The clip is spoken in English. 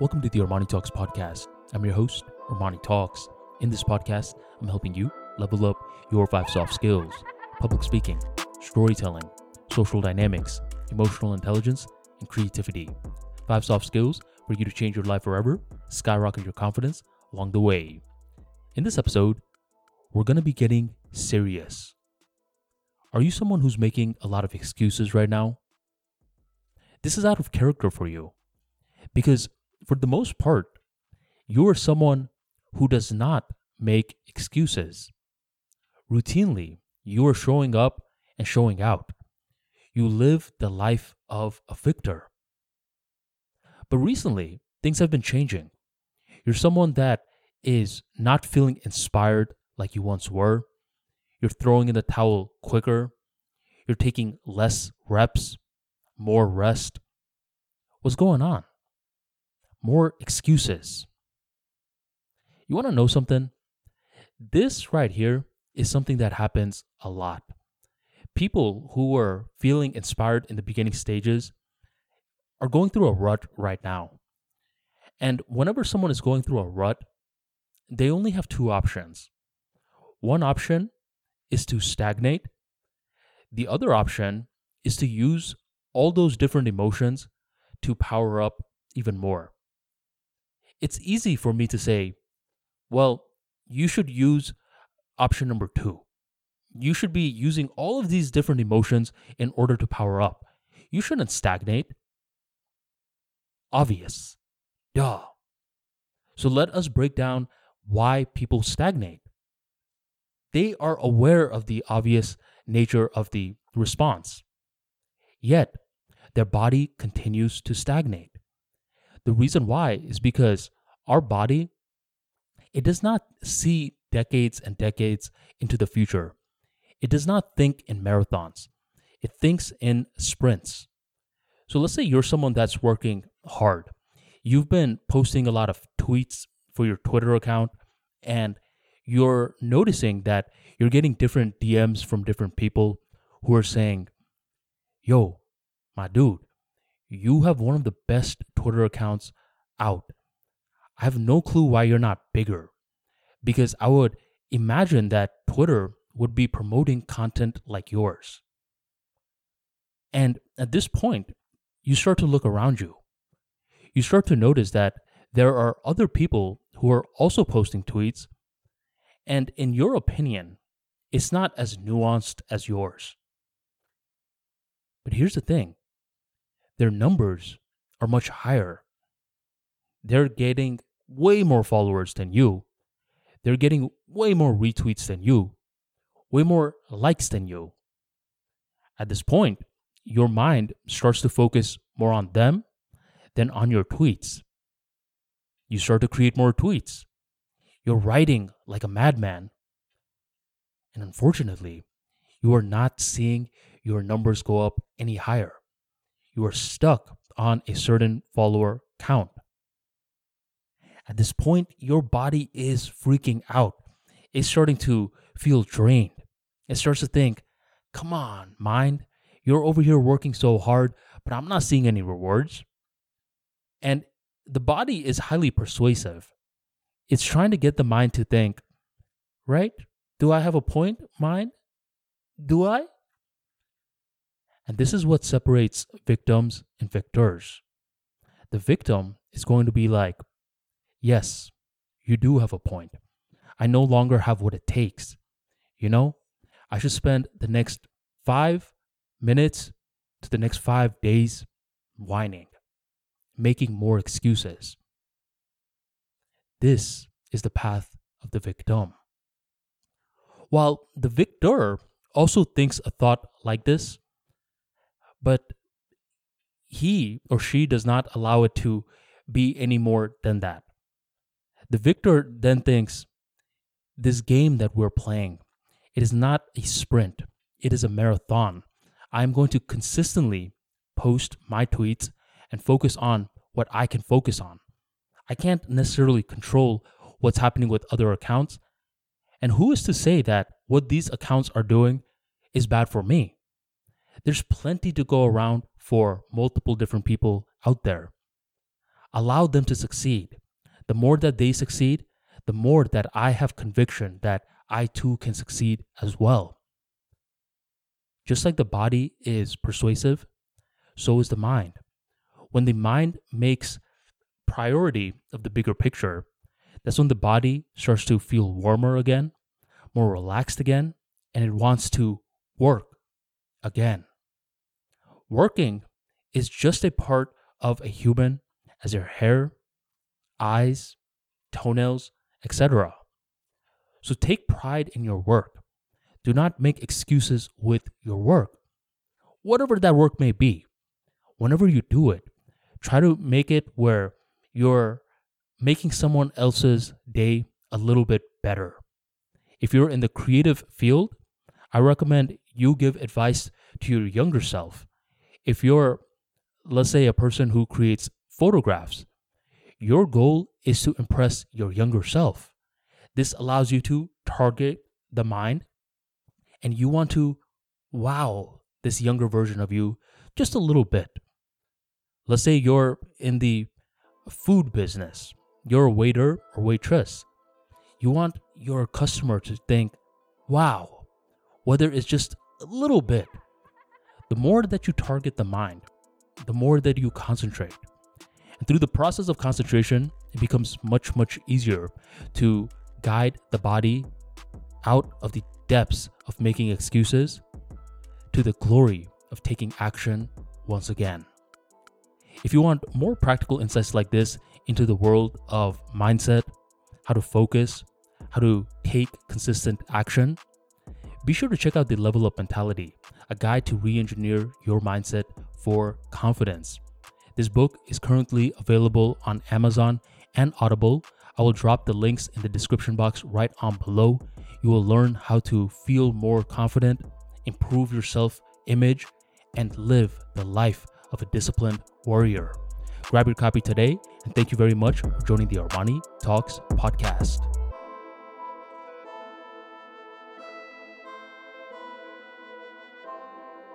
Welcome to the Armani Talks podcast. I'm your host, Armani Talks. In this podcast, I'm helping you level up your five soft skills public speaking, storytelling, social dynamics, emotional intelligence, and creativity. Five soft skills for you to change your life forever, skyrocket your confidence along the way. In this episode, we're going to be getting serious. Are you someone who's making a lot of excuses right now? This is out of character for you because, for the most part, you are someone who does not make excuses. Routinely, you are showing up and showing out. You live the life of a victor. But recently, things have been changing. You're someone that is not feeling inspired like you once were. You're throwing in the towel quicker. You're taking less reps, more rest. What's going on? More excuses. You want to know something? This right here is something that happens a lot. People who were feeling inspired in the beginning stages are going through a rut right now. And whenever someone is going through a rut, they only have two options. One option is to stagnate, the other option is to use all those different emotions to power up even more. It's easy for me to say, well, you should use option number two. You should be using all of these different emotions in order to power up. You shouldn't stagnate. Obvious. Duh. So let us break down why people stagnate. They are aware of the obvious nature of the response, yet their body continues to stagnate. The reason why is because our body it does not see decades and decades into the future. It does not think in marathons. It thinks in sprints. So let's say you're someone that's working hard. You've been posting a lot of tweets for your Twitter account and you're noticing that you're getting different DMs from different people who are saying, Yo, my dude, you have one of the best Twitter accounts out. I have no clue why you're not bigger. Because I would imagine that Twitter would be promoting content like yours. And at this point, you start to look around you. You start to notice that there are other people who are also posting tweets, and in your opinion, it's not as nuanced as yours. But here's the thing their numbers are much higher. They're getting way more followers than you. They're getting way more retweets than you, way more likes than you. At this point, your mind starts to focus more on them than on your tweets. You start to create more tweets. You're writing like a madman. And unfortunately, you are not seeing your numbers go up any higher. You are stuck on a certain follower count. At this point, your body is freaking out. It's starting to feel drained. It starts to think, come on, mind, you're over here working so hard, but I'm not seeing any rewards. And the body is highly persuasive. It's trying to get the mind to think, right? Do I have a point, mind? Do I? And this is what separates victims and victors. The victim is going to be like, yes, you do have a point. I no longer have what it takes. You know, I should spend the next five minutes to the next five days whining, making more excuses. This is the path of the victim. While the victor also thinks a thought like this, but he or she does not allow it to be any more than that. The victor then thinks this game that we're playing, it is not a sprint, it is a marathon. I'm going to consistently post my tweets and focus on what I can focus on. I can't necessarily control what's happening with other accounts. And who is to say that what these accounts are doing is bad for me? There's plenty to go around for multiple different people out there. Allow them to succeed. The more that they succeed, the more that I have conviction that I too can succeed as well. Just like the body is persuasive, so is the mind. When the mind makes priority of the bigger picture, that's when the body starts to feel warmer again, more relaxed again, and it wants to work again. Working is just a part of a human as your hair, eyes, toenails, etc. So take pride in your work. Do not make excuses with your work. Whatever that work may be, whenever you do it, try to make it where you're making someone else's day a little bit better. If you're in the creative field, I recommend you give advice to your younger self. If you're, let's say, a person who creates photographs, your goal is to impress your younger self. This allows you to target the mind and you want to wow this younger version of you just a little bit. Let's say you're in the food business, you're a waiter or waitress. You want your customer to think, wow, whether it's just a little bit. The more that you target the mind, the more that you concentrate. And through the process of concentration, it becomes much, much easier to guide the body out of the depths of making excuses to the glory of taking action once again. If you want more practical insights like this into the world of mindset, how to focus, how to take consistent action, be sure to check out the Level Up Mentality, a guide to re engineer your mindset for confidence. This book is currently available on Amazon and Audible. I will drop the links in the description box right on below. You will learn how to feel more confident, improve your self image, and live the life of a disciplined warrior. Grab your copy today, and thank you very much for joining the Armani Talks podcast.